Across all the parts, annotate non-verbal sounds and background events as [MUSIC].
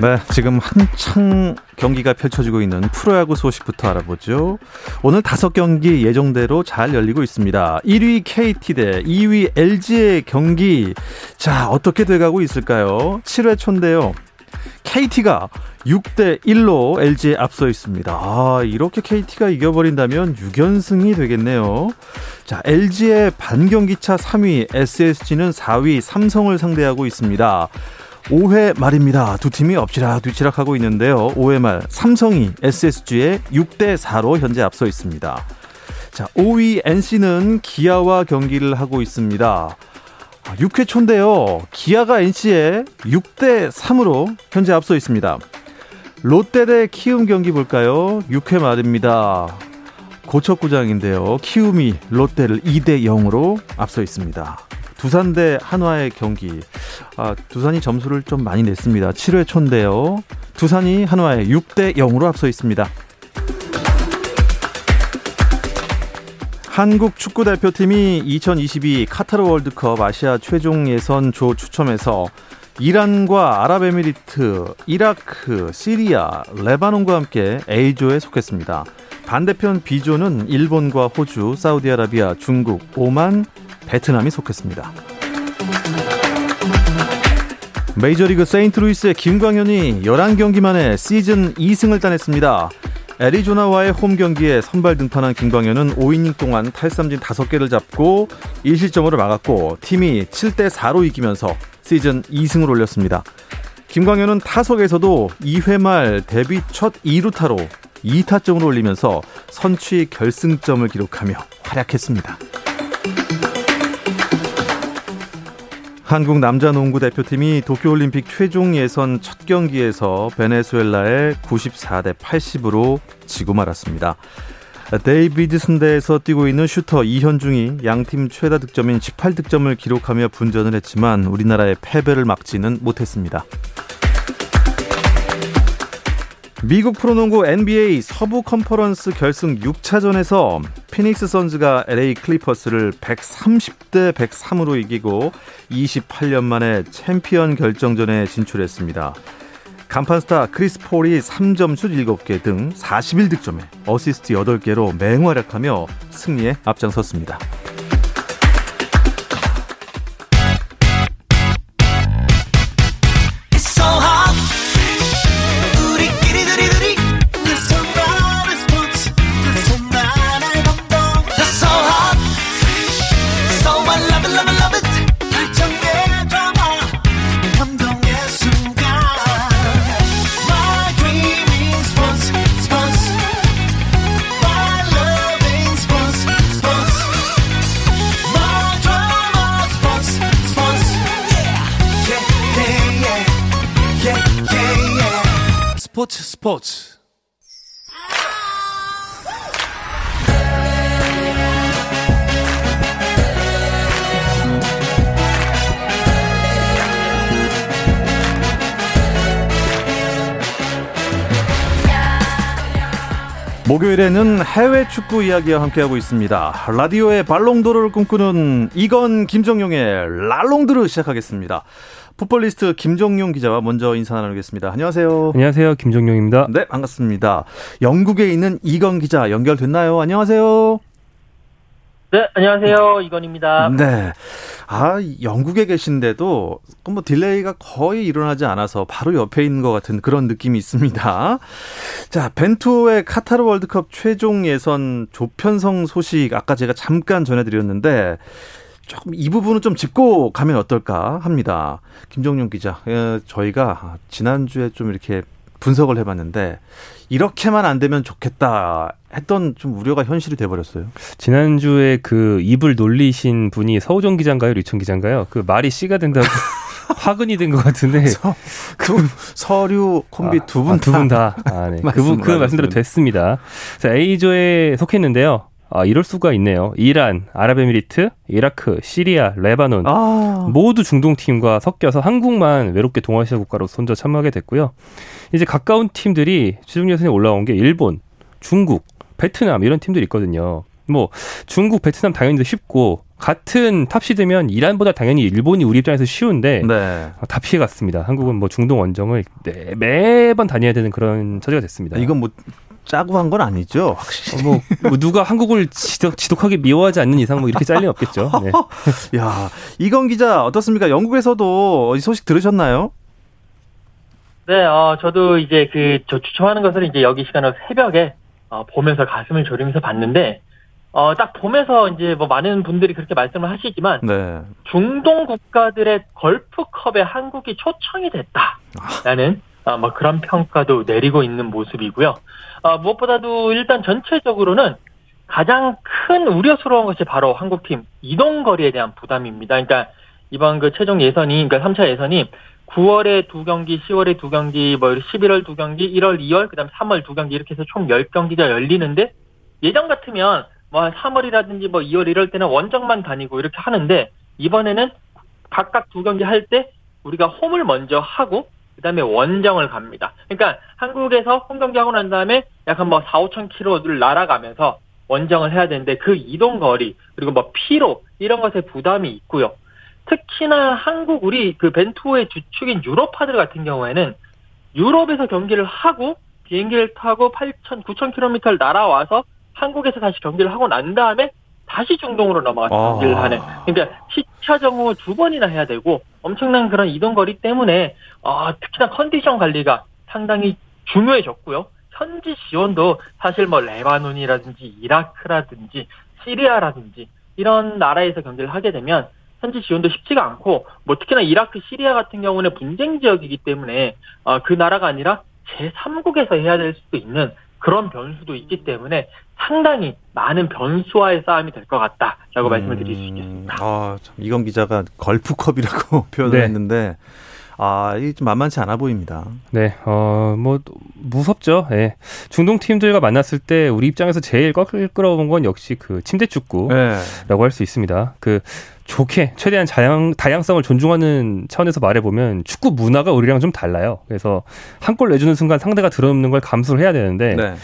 네, 지금 한창 경기가 펼쳐지고 있는 프로야구 소식부터 알아보죠. 오늘 다섯 경기 예정대로 잘 열리고 있습니다. 1위 KT 대 2위 LG의 경기. 자, 어떻게 돼가고 있을까요? 7회 초인데요. KT가 6대 1로 LG에 앞서 있습니다. 아, 이렇게 KT가 이겨버린다면 6연승이 되겠네요. 자, LG의 반경기차 3위, SSG는 4위 삼성을 상대하고 있습니다. 5회 말입니다. 두 팀이 엎치락 뒤치락하고 있는데요. 5회 말 삼성이 SSG에 6대 4로 현재 앞서 있습니다. 자, 5위 NC는 기아와 경기를 하고 있습니다. 6회 아, 초인데요. 기아가 NC에 6대 3으로 현재 앞서 있습니다. 롯데 대 키움 경기 볼까요? 6회 말입니다. 고척구장인데요. 키움이 롯데를 2대 0으로 앞서 있습니다. 두산 대 한화의 경기. 아, 두산이 점수를 좀 많이 냈습니다. 7회 초인데요. 두산이 한화에 6대 0으로 앞서 있습니다. 한국 축구 대표팀이 2022 카타르 월드컵 아시아 최종 예선 조 추첨에서 이란과 아랍에미리트, 이라크, 시리아, 레바논과 함께 A조에 속했습니다. 반대편 B조는 일본과 호주, 사우디아라비아, 중국, 오만, 베트남이 속했습니다. 메이저리그 세인트루이스의 김광현이 11경기 만에 시즌 2승을 따냈습니다. 애리조나와의 홈 경기에 선발 등판한 김광현은 5이닝 동안 탈삼진 5개를 잡고 1실점으로 막았고 팀이 7대 4로 이기면서 시즌 2승을 올렸습니다. 김광현은 타석에서도 2회 말 데뷔 첫 2루타로 2타점을 올리면서 선취 결승점을 기록하며 활약했습니다. 한국 남자 농구 대표팀이 도쿄올림픽 최종 예선 첫 경기에서 베네수엘라에 94대 80으로 지고 말았습니다. 데이비슨대에서 뛰고 있는 슈터 이현중이 양팀 최다 득점인 18득점을 기록하며 분전을 했지만 우리나라의 패배를 막지는 못했습니다. 미국 프로농구 NBA 서부 컨퍼런스 결승 6차전에서 피닉스 선즈가 LA 클리퍼스를 130대 103으로 이기고 28년 만에 챔피언 결정전에 진출했습니다. 간판 스타 크리스 폴이 3점슛 7개 등 41득점에 어시스트 8개로 맹활약하며 승리에 앞장섰습니다. 스 목요일에는 해외 축구 이야기와 함께하고 있습니다. 라디오의 발롱도르를 꿈꾸는 이건 김정용의 랄롱드르 시작하겠습니다. 풋볼리스트 김정용 기자와 먼저 인사 나누겠습니다. 안녕하세요. 안녕하세요. 김정용입니다. 네, 반갑습니다. 영국에 있는 이건 기자 연결됐나요? 안녕하세요. 네, 안녕하세요. 이건입니다. 네. 아, 영국에 계신데도 뭐 delay가 거의 일어나지 않아서 바로 옆에 있는 것 같은 그런 느낌이 있습니다. 자, 벤투의 카타르 월드컵 최종 예선 조편성 소식 아까 제가 잠깐 전해드렸는데 조금 이 부분은 좀 짚고 가면 어떨까 합니다. 김정용 기자, 예, 저희가 지난주에 좀 이렇게 분석을 해봤는데 이렇게만 안 되면 좋겠다 했던 좀 우려가 현실이 돼버렸어요. 지난주에 그 입을 놀리신 분이 서우정 기자인가요, 류청 기자인가요? 그 말이 씨가 된다고 [LAUGHS] 화근이 된 것 같은데 서, 그, 서류 콤비 두분 아, 두분 다. 아, 네. 그분 그 말씀대로 됐습니다. 자, A조에 속했는데요. 아, 이럴 수가 있네요. 이란, 아랍에미리트, 이라크, 시리아, 레바논 아. 모두 중동 팀과 섞여서 한국만 외롭게 동아시아 국가로 손져 참여하게 됐고요. 이제 가까운 팀들이 최종 예선에 올라온 게 일본, 중국, 베트남 이런 팀들이 있거든요. 뭐 중국, 베트남 당연히 쉽고 같은 탑시드면 이란보다 당연히 일본이 우리 입장에서 쉬운데 네. 다 피해갔습니다. 한국은 뭐 중동 원정을 매, 매번 다녀야 되는 그런 처지가 됐습니다. 이건 뭐 짜고 한 건 아니죠. 확실히. 어, 뭐, 뭐, 누가 한국을 지독, 지독하게 미워하지 않는 이상 뭐 이렇게 짤리 없겠죠. 네. [LAUGHS] 야, 이건 기자 어떻습니까? 영국에서도 이 소식 들으셨나요? 네, 어, 저도 이제 그, 저 추첨하는 것을 이제 여기 시간으로 새벽에 어, 보면서 가슴을 졸이면서 봤는데, 어, 딱 보면서 이제 뭐 많은 분들이 그렇게 말씀을 하시지만, 네. 중동 국가들의 걸프컵에 한국이 초청이 됐다라는 아, 뭐 그런 평가도 내리고 있는 모습이고요. 아, 무엇보다도 일단 전체적으로는 가장 큰 우려스러운 것이 바로 한국팀 이동 거리에 대한 부담입니다. 그러니까 이번 그 최종 예선이 그러니까 3차 예선이 9월에 두 경기, 10월에 두 경기, 뭐 11월 두 경기, 1월, 2월, 그다음에 3월 두 경기 이렇게 해서 총 10경기가 열리는데 예전 같으면 뭐 3월이라든지 뭐 2월 이럴 때는 원정만 다니고 이렇게 하는데 이번에는 각각 두 경기 할 때 우리가 홈을 먼저 하고 그다음에 원정을 갑니다. 그러니까 한국에서 홈 경기 하고 난 다음에 약간 뭐 4, 5천 킬로를 날아가면서 원정을 해야 되는데 그 이동 거리 그리고 뭐 피로 이런 것에 부담이 있고요. 특히나 한국 우리 그 벤투호의 주축인 유럽파들 같은 경우에는 유럽에서 경기를 하고 비행기를 타고 8천, 9천 킬로미터를 날아와서 한국에서 다시 경기를 하고 난 다음에 다시 중동으로 넘어가서 경기를 아. 하는. 그러니까 시차 적응을 두 번이나 해야 되고 엄청난 그런 이동 거리 때문에 어, 특히나 컨디션 관리가 상당히 중요해졌고요. 현지 지원도 사실 뭐 레바논이라든지 이라크라든지 시리아라든지 이런 나라에서 경기를 하게 되면 현지 지원도 쉽지가 않고 뭐 특히나 이라크, 시리아 같은 경우는 분쟁 지역이기 때문에 어, 그 나라가 아니라 제3국에서 해야 될 수도 있는 그런 변수도 있기 때문에 상당히 많은 변수와의 싸움이 될 것 같다라고 음, 말씀을 드릴 수 있겠습니다. 아, 참 이건 기자가 걸프컵이라고 [LAUGHS] 표현을 네. 했는데 아, 이게 좀 만만치 않아 보입니다. 네, 어, 뭐, 무섭죠. 예. 중동 팀들과 만났을 때 우리 입장에서 제일 끌끌어온 건 역시 그 침대 축구라고 네. 할수 있습니다. 그, 좋게 최대한 다양, 다양성을 존중하는 차원에서 말해보면 축구 문화가 우리랑 좀 달라요. 그래서 한 골 내주는 순간 상대가 들어오는 걸 감수를 해야 되는데 네.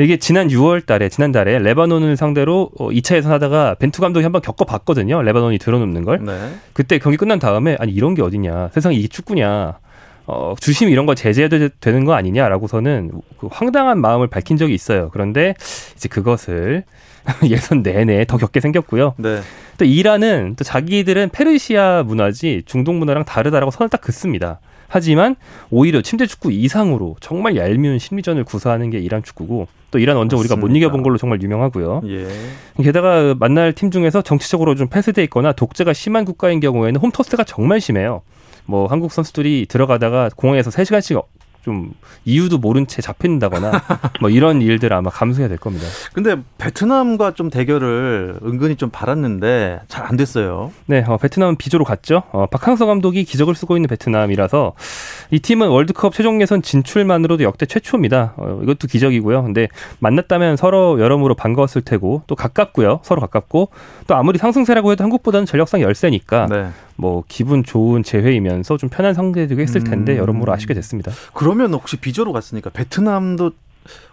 이게 지난 6월 달에 지난달에 레바논을 상대로 2차 어, 예선 하다가 벤투 감독이 한번 겪어봤거든요. 레바논이 들어놓는 걸. 네. 그때 경기 끝난 다음에 아니 이런 게 어디냐. 세상에 이게 축구냐. 어, 주심 이런 거 제재해도 되는 거 아니냐라고서는 그 황당한 마음을 밝힌 적이 있어요. 그런데 이제 그것을 [LAUGHS] 예선 내내 더 겪게 생겼고요. 네. 또 이란은 또 자기들은 페르시아 문화지 중동 문화랑 다르다라고 선을 딱 긋습니다. 하지만 오히려 침대 축구 이상으로 정말 얄미운 심리전을 구사하는 게 이란 축구고 또 이란 원정 우리가 못 이겨본 걸로 정말 유명하고요. 예. 게다가 만날 팀 중에서 정치적으로 좀 폐쇄돼 있거나 독재가 심한 국가인 경우에는 홈토스가 정말 심해요. 뭐 한국 선수들이 들어가다가 공항에서 3시간씩 좀 이유도 모른 채 잡힌다거나 [LAUGHS] 뭐 이런 일들 아마 감수해야 될 겁니다. 근데 베트남과 좀 대결을 은근히 좀 바랐는데 잘 안 됐어요. 네, 어, 베트남은 비조로 갔죠. 어, 박항서 감독이 기적을 쓰고 있는 베트남이라서 이 팀은 월드컵 최종 예선 진출만으로도 역대 최초입니다. 어, 이것도 기적이고요. 근데 만났다면 서로 여러모로 반가웠을 테고 또 가깝고요. 서로 가깝고 또 아무리 상승세라고 해도 한국보다는 전력상 열세니까 네. 뭐 기분 좋은 재회이면서 좀 편한 상대도 했을 텐데 음. 여러모로 아쉽게 됐습니다. 그러면 혹시 비조로 갔으니까 베트남도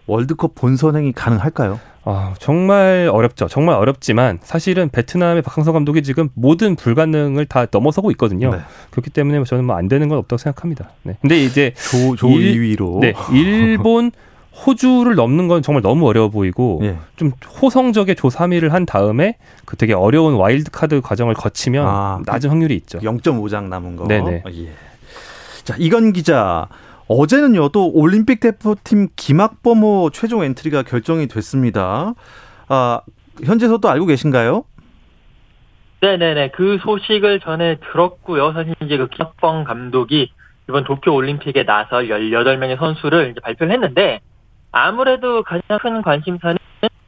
월드컵 본선행이 가능할까요? 아, 정말 어렵죠. 정말 어렵지만 사실은 베트남의 박항서 감독이 지금 모든 불가능을 다 넘어서고 있거든요. 네. 그렇기 때문에 저는 뭐 안 되는 건 없다고 생각합니다. 네. 근데 이제 조, 조 일, 2위로 네, 일본 [LAUGHS] 호주를 넘는 건 정말 너무 어려워 보이고 예. 좀 호성적의 조 3위를 한 다음에 그 되게 어려운 와일드 카드 과정을 거치면 아, 낮은 확률이 있죠. 0.5장 남은 거. 네네. 어, 예. 자 이건 기자 어제는요 또 올림픽 대표팀 김학범호 최종 엔트리가 결정이 됐습니다. 아 현지에서도 알고 계신가요? 네네네 그 소식을 전에 들었고요. 사실 이제 그 김학범 감독이 이번 도쿄 올림픽에 나설 18명의 선수를 이제 발표를 했는데 아무래도 가장 큰 관심사는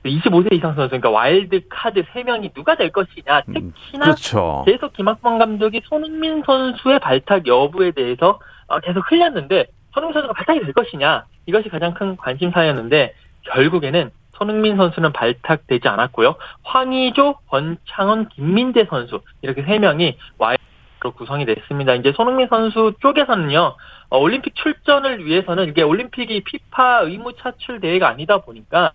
25세 이상 선수, 그러니까 와일드 카드 3명이 누가 될 것이냐. 음, 특히나 그렇죠. 계속 김학범 감독이 손흥민 선수의 발탁 여부에 대해서 어, 계속 흘렸는데 손흥민 선수가 발탁이 될 것이냐. 이것이 가장 큰 관심사였는데 결국에는 손흥민 선수는 발탁되지 않았고요. 황의조, 권창훈, 김민재 선수 이렇게 세 명이 와일드 카드로 구성이 됐습니다. 이제 손흥민 선수 쪽에서는요. 어, 올림픽 출전을 위해서는 이게 올림픽이 피파 의무 차출 대회가 아니다 보니까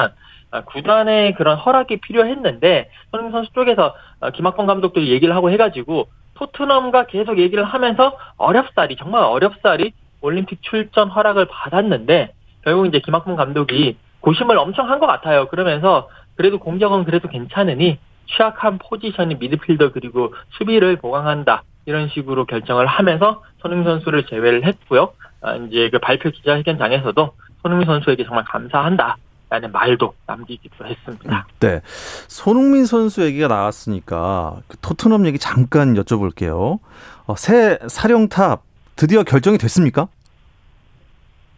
아, 구단의 그런 허락이 필요했는데 손흥민 선수 쪽에서 어, 김학범 감독도 얘기를 하고 해가지고 토트넘과 계속 얘기를 하면서 어렵사리 정말 어렵사리 올림픽 출전 허락을 받았는데 결국 이제 김학범 감독이 고심을 엄청 한 것 같아요. 그러면서 그래도 공격은 그래도 괜찮으니 취약한 포지션이 미드필더 그리고 수비를 보강한다 이런 식으로 결정을 하면서 손흥민 선수를 제외를 했고요. 아, 이제 그 발표 기자회견장에서도 손흥민 선수에게 정말 감사한다. 라는 말도 남기기도 했습니다. 네. 손흥민 선수 얘기가 나왔으니까 그 토트넘 얘기 잠깐 여쭤볼게요. 어, 새 사령탑 드디어 결정이 됐습니까?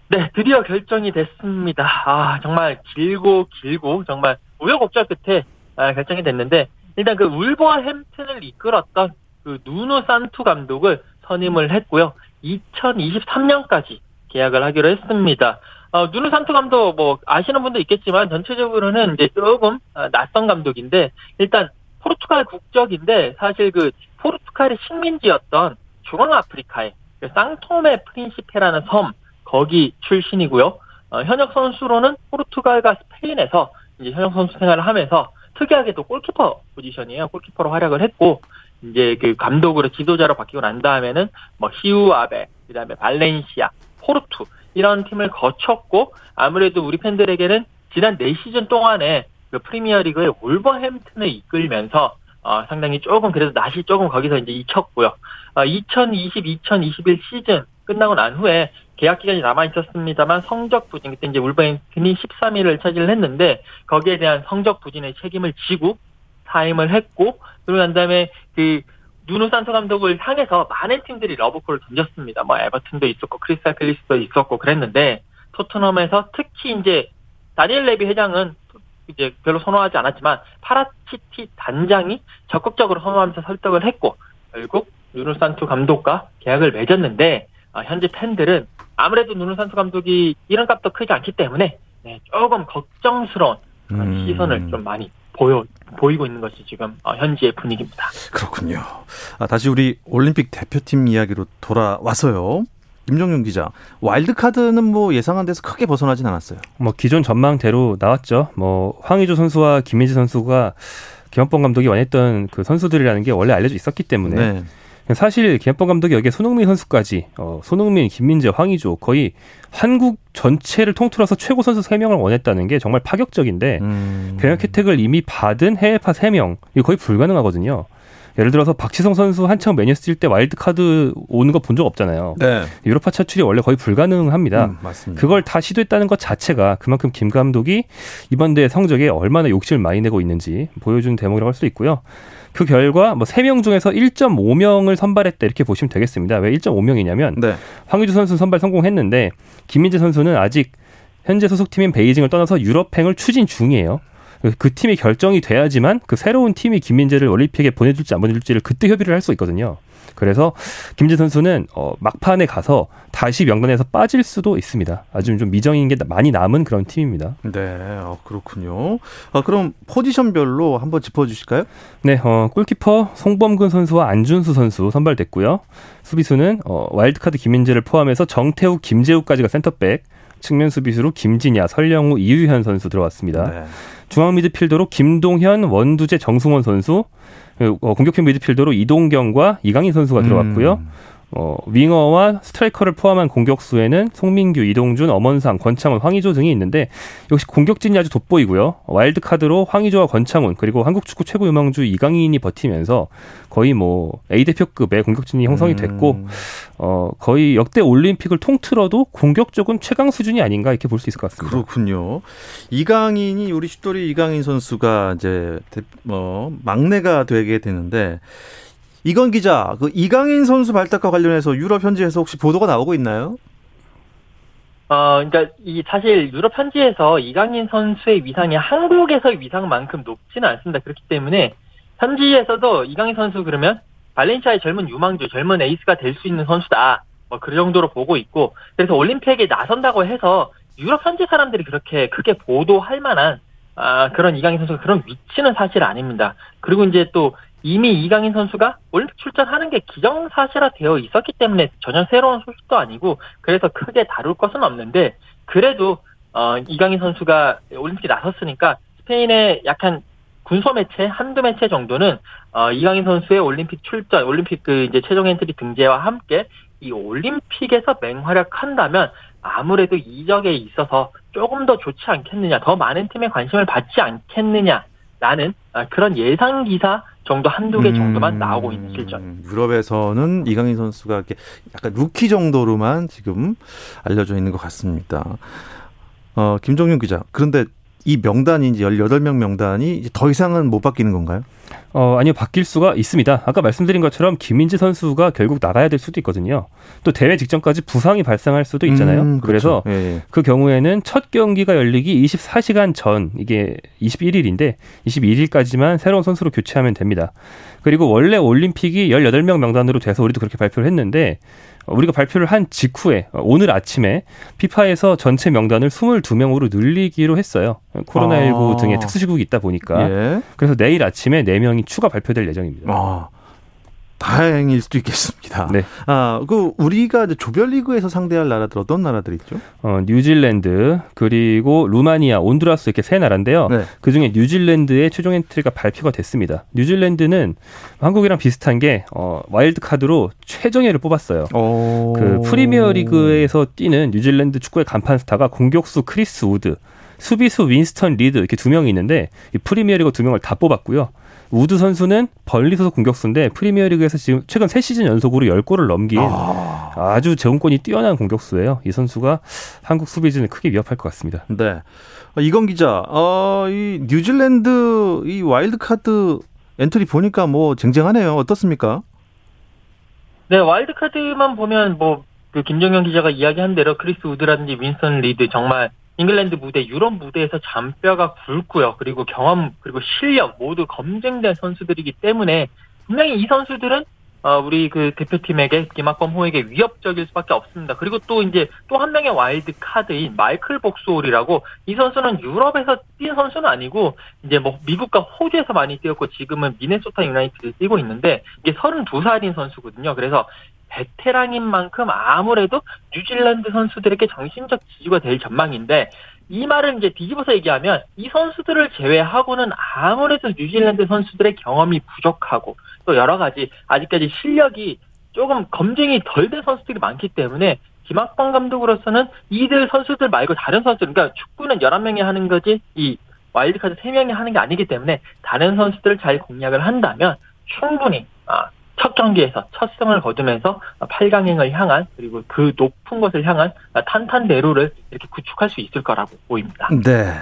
네, 드디어 결정이 됐습니다. 아, 정말 길고 길고 정말 우여곡절 끝에 아, 결정이 됐는데 일단 그 울버햄튼을 이끌었던 그 누누 산투 감독을 선임을 했고요. 2023년까지 계약을 하기로 했습니다. 어, 누누 산투 감독 뭐 아시는 분도 있겠지만 전체적으로는 이제 조금 아, 낯선 감독인데 일단 포르투갈 국적인데 사실 그 포르투갈의 식민지였던 중앙아프리카의 그 쌍토메 프린시페라는 섬 거기 출신이고요. 어, 현역 선수로는 포르투갈과 스페인에서 이제 현역 선수 생활을 하면서 특이하게도 골키퍼 포지션이에요. 골키퍼로 활약을 했고 이제 그 감독으로 지도자로 바뀌고 난 다음에는 뭐 히우아베, 그다음에 발렌시아, 포르투 이런 팀을 거쳤고 아무래도 우리 팬들에게는 지난 4시즌 동안에 그 프리미어리그의 울버햄튼을 이끌면서 어, 상당히 조금 그래도 낯이 조금 거기서 이제 익혔고요. 어, 2020, 2021 시즌 끝나고 난 후에 계약 기간이 남아 있었습니다만 성적 부진 그때 이제 울버햄튼이 13위를 차지를 했는데 거기에 대한 성적 부진의 책임을 지고 사임을 했고 그리고 난 다음에 그 누누 산토 감독을 향해서 많은 팀들이 러브콜을 던졌습니다. 뭐 에버튼도 있었고 크리스탈 팰리스도 있었고 그랬는데 토트넘에서 특히 이제 다니엘 레비 회장은 이제 별로 선호하지 않았지만 파라티치 단장이 적극적으로 선호하면서 설득을 했고 결국 누누 산토 감독과 계약을 맺었는데 어, 현지 팬들은 아무래도 누누산투 감독이 이름값도 크지 않기 때문에 네, 조금 걱정스러운 음. 시선을 좀 많이 보여 보이고 있는 것이 지금 어, 현지의 분위기입니다. 그렇군요. 아, 다시 우리 올림픽 대표팀 이야기로 돌아와서요. 임정윤 기자, 와일드카드는 뭐 예상한 데서 크게 벗어나진 않았어요. 뭐 기존 전망대로 나왔죠. 뭐 황의조 선수와 김민지 선수가 김원범 감독이 원했던 그 선수들이라는 게 원래 알려져 있었기 때문에 네. 사실 김학범 감독이 여기에 손흥민 선수까지 어, 손흥민, 김민재, 황의조 거의 한국 전체를 통틀어서 최고 선수 3명을 원했다는 게 정말 파격적인데 음. 병역 혜택을 이미 받은 해외파 3명 이거 거의 불가능하거든요. 예를 들어서 박지성 선수 한창 맨유서 뛸 때 와일드 카드 오는 거 본 적 없잖아요. 네. 유럽파 차출이 원래 거의 불가능합니다. 음, 맞습니다. 그걸 다 시도했다는 것 자체가 그만큼 김 감독이 이번 대회 성적에 얼마나 욕심을 많이 내고 있는지 보여준 대목이라고 할 수 있고요. 그 결과 뭐 3명 중에서 1.5명을 선발했다 이렇게 보시면 되겠습니다. 왜 1.5명이냐면 네. 황의주 선수 선발 성공했는데 김민재 선수는 아직 현재 소속팀인 베이징을 떠나서 유럽행을 추진 중이에요. 그 팀이 결정이 돼야지만 그 새로운 팀이 김민재를 올림픽에 보내줄지 안 보내줄지를 그때 협의를 할 수 있거든요. 그래서 김재 선수는 어, 막판에 가서 다시 명단에서 빠질 수도 있습니다. 아주 좀 미정인 게 많이 남은 그런 팀입니다. 네, 어, 그렇군요. 아, 그럼 포지션별로 한번 짚어주실까요? 네, 어, 골키퍼 송범근 선수와 안준수 선수 선발됐고요. 수비수는 어, 와일드카드 김민재를 포함해서 정태욱, 김재우까지가 센터백, 측면 수비수로 김진야, 설영우, 이유현 선수 들어왔습니다. 네. 중앙 미드필더로 김동현, 원두재, 정승원 선수, 어, 공격형 미드필더로 이동경과 이강인 선수가 들어왔고요. 음. 어, 윙어와 스트라이커를 포함한 공격수에는 송민규, 이동준, 엄원상, 권창훈, 황의조 등이 있는데 역시 공격진이 아주 돋보이고요. 와일드카드로 황의조와 권창훈 그리고 한국 축구 최고 유망주 이강인이 버티면서 거의 뭐 A 대표급의 공격진이 형성이 됐고 음. 어, 거의 역대 올림픽을 통틀어도 공격적은 최강 수준이 아닌가 이렇게 볼 수 있을 것 같습니다. 그렇군요. 이강인이 우리 슈토리 이강인 선수가 이제 뭐 막내가 되게 되는데 이건 기자, 그 이강인 선수 발탁과 관련해서 유럽 현지에서 혹시 보도가 나오고 있나요? 어, 그러니까 이 사실 유럽 현지에서 이강인 선수의 위상이 한국에서의 위상만큼 높지는 않습니다. 그렇기 때문에 현지에서도 이강인 선수 그러면 발렌시아의 젊은 유망주, 젊은 에이스가 될 수 있는 선수다. 뭐 그 정도로 보고 있고 그래서 올림픽에 나선다고 해서 유럽 현지 사람들이 그렇게 크게 보도할 만한 아, 그런 이강인 선수가 그런 위치는 사실 아닙니다. 그리고 이제 또 이미 이강인 선수가 올림픽 출전하는 게 기정사실화 되어 있었기 때문에 전혀 새로운 소식도 아니고 그래서 크게 다룰 것은 없는데 그래도 어, 이강인 선수가 올림픽에 나섰으니까 스페인의 약간 군소 매체 한두 매체 정도는 어, 이강인 선수의 올림픽 출전, 올림픽 그 이제 최종 엔트리 등재와 함께 이 올림픽에서 맹활약한다면 아무래도 이적에 있어서 조금 더 좋지 않겠느냐, 더 많은 팀의 관심을 받지 않겠느냐라는 아, 그런 예상 기사 정도 한두 개 정도만 음, 나오고 있는 실정. 유럽에서는 이강인 선수가 약간 루키 정도로만 지금 알려져 있는 것 같습니다. 어, 김종윤 기자. 그런데 이 명단이 이제 18명 명단이 더 이상은 못 바뀌는 건가요? 어, 아니요, 바뀔 수가 있습니다. 아까 말씀드린 것처럼 김민지 선수가 결국 나가야 될 수도 있거든요. 또 대회 직전까지 부상이 발생할 수도 있잖아요. 음, 그렇죠. 그래서 예, 예. 그 경우에는 첫 경기가 열리기 24시간 전, 이게 21일인데 21일까지만 새로운 선수로 교체하면 됩니다. 그리고 원래 올림픽이 18명 명단으로 돼서 우리도 그렇게 발표를 했는데 우리가 발표를 한 직후에 오늘 아침에 피파에서 전체 명단을 22명으로 늘리기로 했어요. 코로나19 아. 등의 특수 시국이 있다 보니까. 예. 그래서 내일 아침에 4명이 추가 발표될 예정입니다. 아. 다행일 수도 있겠습니다. 네. 아, 그 우리가 조별리그에서 상대할 나라들 어떤 나라들 있죠? 어, 뉴질랜드 그리고 루마니아, 온두라스 이렇게 세 나라인데요. 네. 그 중에 뉴질랜드의 최종 엔트리가 발표가 됐습니다. 뉴질랜드는 한국이랑 비슷한 게 어, 와일드 카드로 최정예를 뽑았어요. 오. 그 프리미어 리그에서 뛰는 뉴질랜드 축구의 간판 스타가 공격수 크리스 우드, 수비수 윈스턴 리드 이렇게 두 명이 있는데 이 프리미어리그 두 명을 다 뽑았고요. 우드 선수는 번리 소속 공격수인데 프리미어리그에서 지금 최근 3시즌 연속으로 10골을 넘긴 아. 주 제공권이 뛰어난 공격수예요. 이 선수가 한국 수비진을 크게 위협할 것 같습니다. 네. 어, 이건 기자, 어, 이 뉴질랜드 이 와일드 카드 엔트리 보니까 뭐 쟁쟁하네요. 어떻습니까? 네, 와일드 카드만 보면 뭐 그 김정용 기자가 이야기한 대로 크리스 우드라든지 윈스턴 리드 정말 잉글랜드 무대, 유럽 무대에서 잔뼈가 굵고요. 그리고 경험, 그리고 실력 모두 검증된 선수들이기 때문에 분명히 이 선수들은 어, 우리 그 대표팀에게 김학범 호에게 위협적일 수밖에 없습니다. 그리고 또 이제 또 한 명의 와일드 카드인 마이클 복솔이라고 이 선수는 유럽에서 뛴 선수는 아니고 이제 뭐 미국과 호주에서 많이 뛰었고 지금은 미네소타 유나이티드를 뛰고 있는데 이게 32살인 선수거든요. 그래서 베테랑인 만큼 아무래도 뉴질랜드 선수들에게 정신적 지주가 될 전망인데 이 말을 이제 뒤집어서 얘기하면 이 선수들을 제외하고는 아무래도 뉴질랜드 선수들의 경험이 부족하고 또 여러 가지 아직까지 실력이 조금 검증이 덜 된 선수들이 많기 때문에 김학범 감독으로서는 이들 선수들 말고 다른 선수들 그러니까 축구는 11명이 하는 거지 이 와일드카드 3명이 하는 게 아니기 때문에 다른 선수들을 잘 공략을 한다면 충분히 아, 첫 경기에서 첫 승을 거두면서 8강행을 향한 그리고 그 높은 것을 향한 탄탄대로를 이렇게 구축할 수 있을 거라고 보입니다. 네.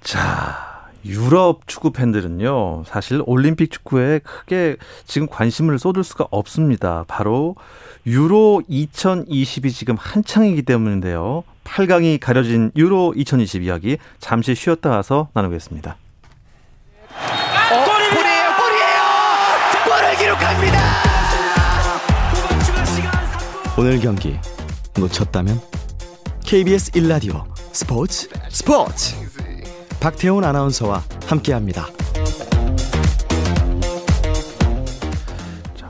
자, 유럽 축구 팬들은요, 사실 올림픽 축구에 크게 지금 관심을 쏟을 수가 없습니다. 바로 유로 2020이 지금 한창이기 때문인데요. 8강이 가려진 유로 2020 이야기 잠시 쉬었다 와서 나누겠습니다. 오늘 경기 놓쳤다면 KBS 1라디오 스포츠 스포츠 박태훈 아나운서와 함께합니다.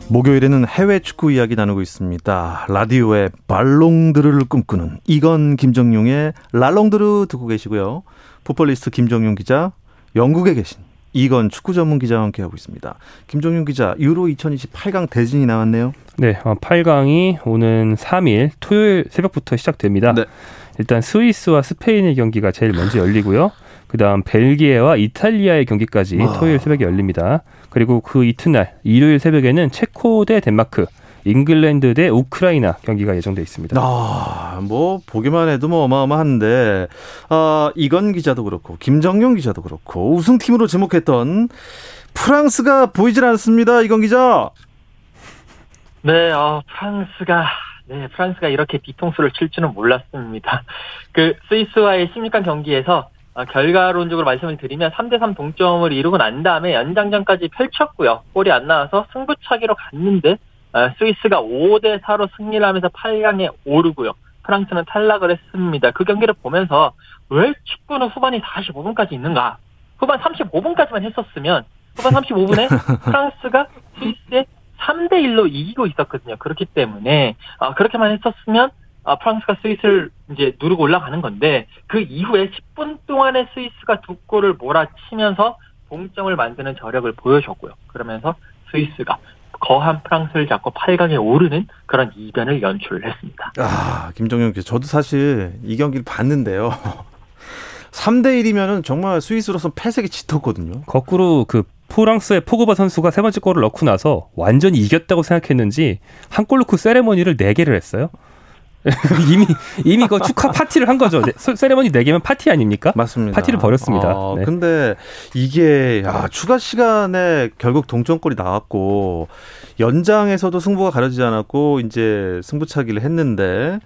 목요일에는 해외 축구 이야기 나누고 있습니다. 라디오의 발롱드르를 꿈꾸는 이건 김정용의 랄롱드르 듣고 계시고요. 포폴리스트 김정용 기자, 영국에 계신 이건 축구 전문 기자와 함께 하고 있습니다. 김종윤 기자, 유로 2020 8강 대진이 나왔네요. 네, 8강이 어, 오는 3일 토요일 새벽부터 시작됩니다. 네. 일단 스위스와 스페인의 경기가 제일 먼저 열리고요. 그다음 벨기에와 이탈리아의 경기까지 와. 토요일 새벽에 열립니다. 그리고 그 이튿날 일요일 새벽에는 체코 대 덴마크, 잉글랜드 대 우크라이나 경기가 예정돼 있습니다. 아, 뭐 보기만 해도 뭐 어마어마한데 아, 이건 기자도 그렇고 김정용 기자도 그렇고 우승팀으로 지목했던 프랑스가 보이질 않습니다. 이건 기자. 네, 어, 프랑스가 네, 프랑스가 이렇게 뒤통수를 칠 줄은 몰랐습니다. 그 스위스와의 16강 경기에서 어, 결과론적으로 말씀을 드리면 3대3 동점을 이루고 난 다음에 연장전까지 펼쳤고요. 골이 안 나와서 승부차기로 갔는데 어, 스위스가 5대 4로 승리를 하면서 8강에 오르고요. 프랑스는 탈락을 했습니다. 그 경기를 보면서 왜 축구는 후반이 45분까지 있는가? 후반 35분까지만 했었으면 후반 35분에 [LAUGHS] 프랑스가 스위스에 3대 1로 이기고 있었거든요. 그렇기 때문에 어, 그렇게만 했었으면 어, 프랑스가 스위스를 이제 누르고 올라가는 건데 그 이후에 10분 동안에 스위스가 두 골을 몰아치면서 동점을 만드는 저력을 보여줬고요. 그러면서 스위스가 거한 프랑스를 잡고 8강에 오르는 그런 이변을 연출을 했습니다. 아, 김정용 씨, 저도 사실 이 경기를 봤는데요. [LAUGHS] 3대 1이면은 정말 스위스로서 패색이 짙었거든요. 거꾸로 그 프랑스의 포그바 선수가 세 번째 골을 넣고 나서 완전히 이겼다고 생각했는지 한 골 넣고 세레머니를 4개를 했어요. [LAUGHS] 이미 이미 그 축하 파티를 한 거죠. 세레머니 4개면 파티 아닙니까? 맞습니다. 파티를 벌였습니다. 아, 네. 근데 이게 야, 추가 시간에 결국 동점골이 나왔고 연장에서도 승부가 가려지지 않았고 이제 승부차기를 했는데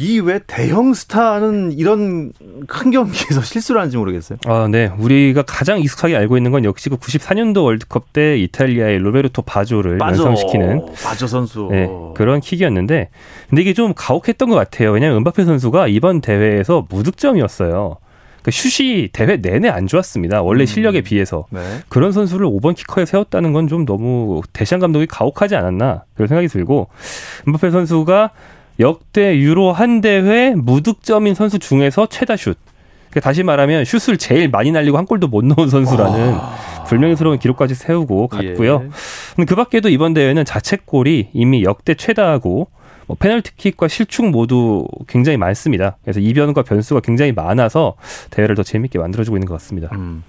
이왜 대형 스타는 이런 큰 경기에서 [LAUGHS] 실수를 하는지 모르겠어요. 아, 네. 우리가 가장 익숙하게 알고 있는 건 역시 그 94년도 월드컵 때 이탈리아의 로베르토 바조를 바조. 연상시키는 바조 선수. 네, 그런 킥이었는데 근데 이게 좀 가혹했던 것 같아요. 왜냐하면 은바페 선수가 이번 대회에서 무득점이었어요. 그 슛이 대회 내내 안 좋았습니다. 원래 음. 실력에 비해서 네. 그런 선수를 5번 키커에 세웠다는 건 좀 너무 대시안 감독이 가혹하지 않았나 그런 생각이 들고 은바페 선수가 역대 유로 한 대회 무득점인 선수 중에서 최다 슛. 그러니까 다시 말하면 슛을 제일 많이 날리고 한 골도 못 넣은 선수라는 와. 불명스러운 기록까지 세우고 갔고요. 예. 그 밖에도 이번 대회는 자책골이 이미 역대 최다하고 뭐 페널티킥과 실축 모두 굉장히 많습니다. 그래서 이변과 변수가 굉장히 많아서 대회를 더 재밌게 만들어주고 있는 것 같습니다. 음.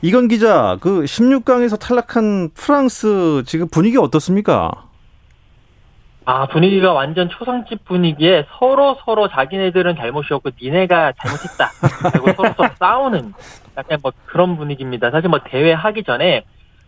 이건 기자, 그 16강에서 탈락한 프랑스 지금 분위기 어떻습니까? 아, 분위기가 완전 초상집 분위기에 서로 서로 자기네들은 잘못이었고 니네가 잘못했다. 그리고 서로 서로 [LAUGHS] 싸우는 약간 뭐 그런 분위기입니다. 사실 뭐 대회 하기 전에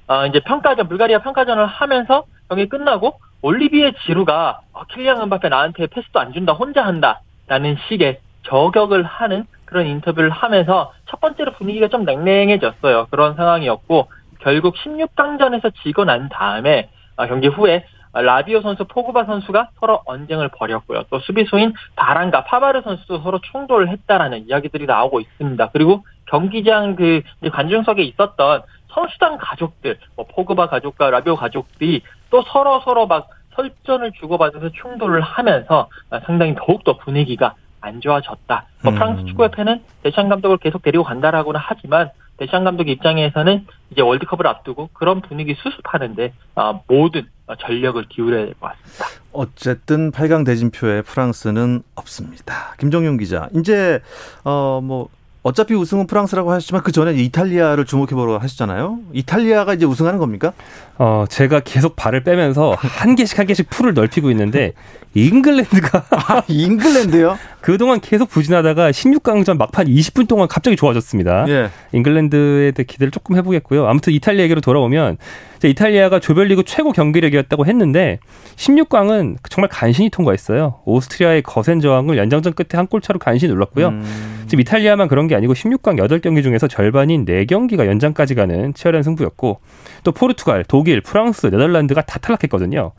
어 이제 평가전 불가리아 평가전을 하면서 경기 끝나고 올리비에 지루가 어, 킬리앙 은바페 나한테 패스도 안 준다 혼자 한다라는 식의 저격을 하는 그런 인터뷰를 하면서 첫 번째로 분위기가 좀 냉랭해졌어요. 그런 상황이었고 결국 16강전에서 지고 난 다음에 어, 경기 후에 라비오 선수, 포그바 선수가 서로 언쟁을 벌였고요. 또 수비수인 바란과 파바르 선수도 서로 충돌을 했다라는 이야기들이 나오고 있습니다. 그리고 경기장 그 관중석에 있었던 선수단 가족들, 뭐 포그바 가족과 라비오 가족들이 또 서로 서로 막 설전을 주고받아서 충돌을 하면서 상당히 더욱더 분위기가 안 좋아졌다. 뭐 음. 프랑스 축구협회는 대찬 감독을 계속 데리고 간다라고는 하지만 대찬 감독 입장에서는 이제 월드컵을 앞두고 그런 분위기 수습하는데 어, 모든 전력을 기울여야 될것 같습니다. 어쨌든 8강 대진표에 프랑스는 없습니다. 김정용 기자, 이제 어 뭐 어차피 우승은 프랑스라고 하셨지만 그 전에 이탈리아를 주목해 보러 하셨잖아요. 이탈리아가 이제 우승하는 겁니까? 어, 제가 계속 발을 빼면서 한 개씩 한 개씩 풀을 넓히고 있는데 잉글랜드가 아, 잉글랜드요? [LAUGHS] 그동안 계속 부진하다가 16강전 막판 20분 동안 갑자기 좋아졌습니다. 예. 잉글랜드에 대해 기대를 조금 해보겠고요. 아무튼 이탈리아에게로 돌아오면 이탈리아가 조별리그 최고 경기력이었다고 했는데 16강은 정말 간신히 통과했어요. 오스트리아의 거센 저항을 연장전 끝에 한 골 차로 간신히 눌렀고요. 음. 지금 이탈리아만 그런 게 아니고 16강 8경기 중에서 절반인 4경기가 연장까지 가는 치열한 승부였고 또 포르투갈, 독일, 프랑스, 네덜란드가 다 탈락했거든요.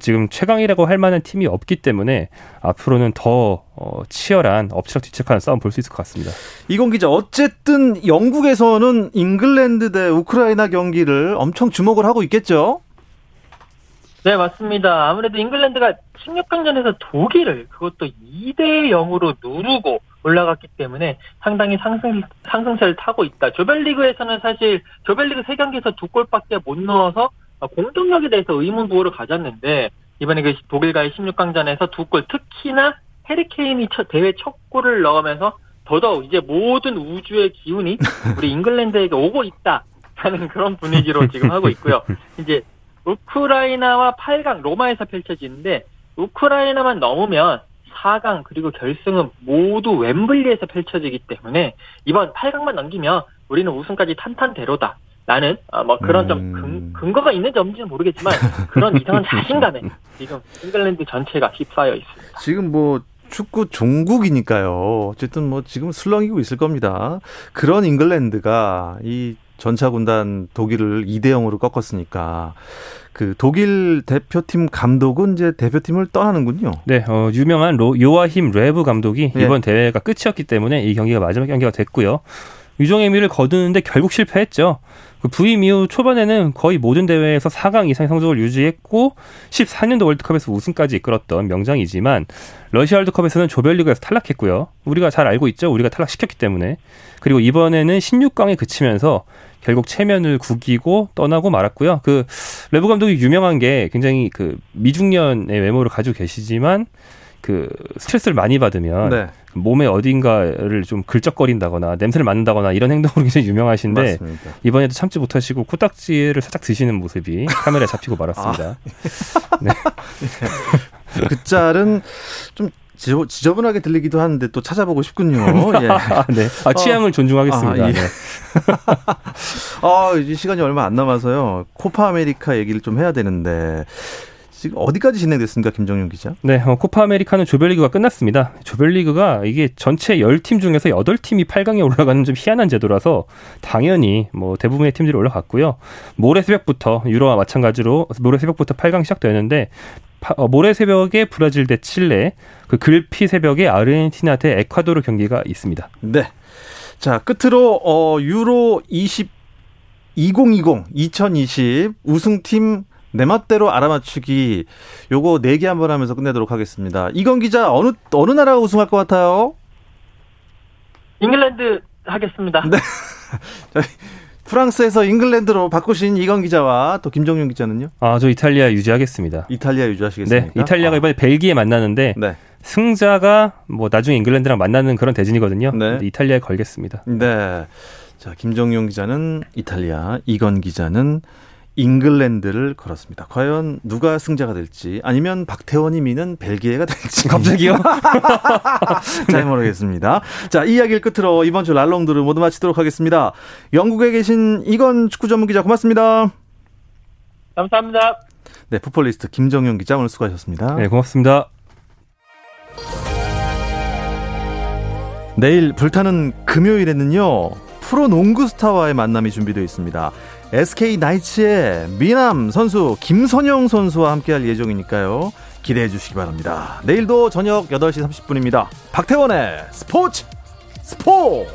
지금 최강이라고 할 만한 팀이 없기 때문에 앞으로는 더 어, 치열한 엎치락뒤치락하는 싸움 볼 수 있을 것 같습니다. 이건 기자 어쨌든 영국에서는 잉글랜드 대 우크라이나 경기를 엄청 주목을 하고 있겠죠? 네, 맞습니다. 아무래도 잉글랜드가 16강전에서 독일을 그것도 2대 0으로 누르고 올라갔기 때문에 상당히 상승, 상승세를 타고 있다. 조별리그에서는 사실 조별리그 3경기에서 두 골밖에 못 넣어서 공동력에 대해서 의문 부호를 가졌는데 이번에 그 독일과의 16강전에서 두 골, 특히나 해리케인이 첫, 대회 첫 골을 넣으면서 더더욱 이제 모든 우주의 기운이 [LAUGHS] 우리 잉글랜드에게 오고 있다. 하는 그런 분위기로 지금 하고 있고요. 이제 우크라이나와 8강 로마에서 펼쳐지는데 우크라이나만 넘으면 4강 그리고 결승은 모두 웸블리에서 펼쳐지기 때문에 이번 8강만 넘기면 우리는 우승까지 탄탄대로다. 라는 어, 뭐 그런 음. 좀 근, 근거가 있는지 없는지는 모르겠지만 그런 이상한 자신감에 지금 잉글랜드 전체가 휩싸여 있습니다. 지금 뭐 축구 종국이니까요. 어쨌든 뭐 지금 술렁이고 있을 겁니다. 그런 잉글랜드가 이 전차 군단 독일을 2대 0으로 꺾었으니까 그 독일 대표팀 감독은 이제 대표팀을 떠나는군요. 네, 어, 유명한 로, 요아힘 뢰브 감독이 예. 이번 대회가 끝이었기 때문에 이 경기가 마지막 경기가 됐고요. 유종의 미를 거두는데 결국 실패했죠. 그 부임 이후 초반에는 거의 모든 대회에서 4강 이상의 성적을 유지했고 14년도 월드컵에서 우승까지 이끌었던 명장이지만 러시아 월드컵에서는 조별리그에서 탈락했고요. 우리가 잘 알고 있죠. 우리가 탈락시켰기 때문에. 그리고 이번에는 16강에 그치면서 결국 체면을 구기고 떠나고 말았고요. 그 레브 감독이 유명한 게 굉장히 그 미중년의 외모를 가지고 계시지만 그 스트레스를 많이 받으면 네. 몸의 어딘가를 좀 긁적거린다거나 냄새를 맡는다거나 이런 행동으로 굉장히 유명하신데 맞습니다. 이번에도 참지 못하시고 코딱지를 살짝 드시는 모습이 카메라에 잡히고 말았습니다. 아. [LAUGHS] 네. 그 짤은 좀 지저분하게 들리기도 하는데 또 찾아보고 싶군요. [LAUGHS] 예. 네. 아, 취향을 어. 존중하겠습니다. 아, 예. 네. 아, [LAUGHS] 이제 시간이 얼마 안 남아서요. 코파 아메리카 얘기를 좀 해야 되는데 지금 어디까지 진행됐습니까, 김정용 기자? 네, 어, 코파 아메리카는 조별리그가 끝났습니다. 조별리그가 이게 전체 10팀 중에서 8팀이 8강에 올라가는 좀 희한한 제도라서 당연히 뭐 대부분의 팀들이 올라갔고요. 모레 새벽부터 유로와 마찬가지로 모레 새벽부터 8강 시작되는데 어, 모레 새벽에 브라질 대 칠레, 그 글피 새벽에 아르헨티나 대 에콰도르 경기가 있습니다. 네. 자, 끝으로 어 유로 20 2020 2020 우승팀 내 멋대로 알아맞추기 요거 네 개 한번 하면서 끝내도록 하겠습니다. 이건 기자 어느 어느 나라가 우승할 것 같아요? 잉글랜드 하겠습니다. 네. [LAUGHS] 프랑스에서 잉글랜드로 바꾸신 이건 기자와 또 김정윤 기자는요? 아, 저 이탈리아 유지하겠습니다. 이탈리아 유지하시겠습니까? 네, 이탈리아가 아. 이번에 벨기에 만나는데 네. 승자가 뭐 나중에 잉글랜드랑 만나는 그런 대진이거든요. 네. 이탈리아에 걸겠습니다. 네. 자, 김정윤 기자는 이탈리아, 이건 기자는 잉글랜드를 걸었습니다. 과연 누가 승자가 될지 아니면 박태원이 미는 벨기에가 될지 [LAUGHS] 갑자기요? [LAUGHS] 잘 모르겠습니다. 자, 이 이야기를 끝으로 이번 주 랄롱드를 모두 마치도록 하겠습니다. 영국에 계신 이건 축구 전문 기자 고맙습니다. 감사합니다. 네, 풋볼리스트 김정용 기자 오늘 수고하셨습니다. 네, 고맙습니다. 내일 불타는 금요일에는요. 프로 농구 스타와의 만남이 준비되어 있습니다. SK 나이츠의 미남 선수 김선영 선수와 함께할 예정이니까요. 기대해 주시기 바랍니다. 내일도 저녁 8시 30분입니다. 박태원의 스포츠 스포츠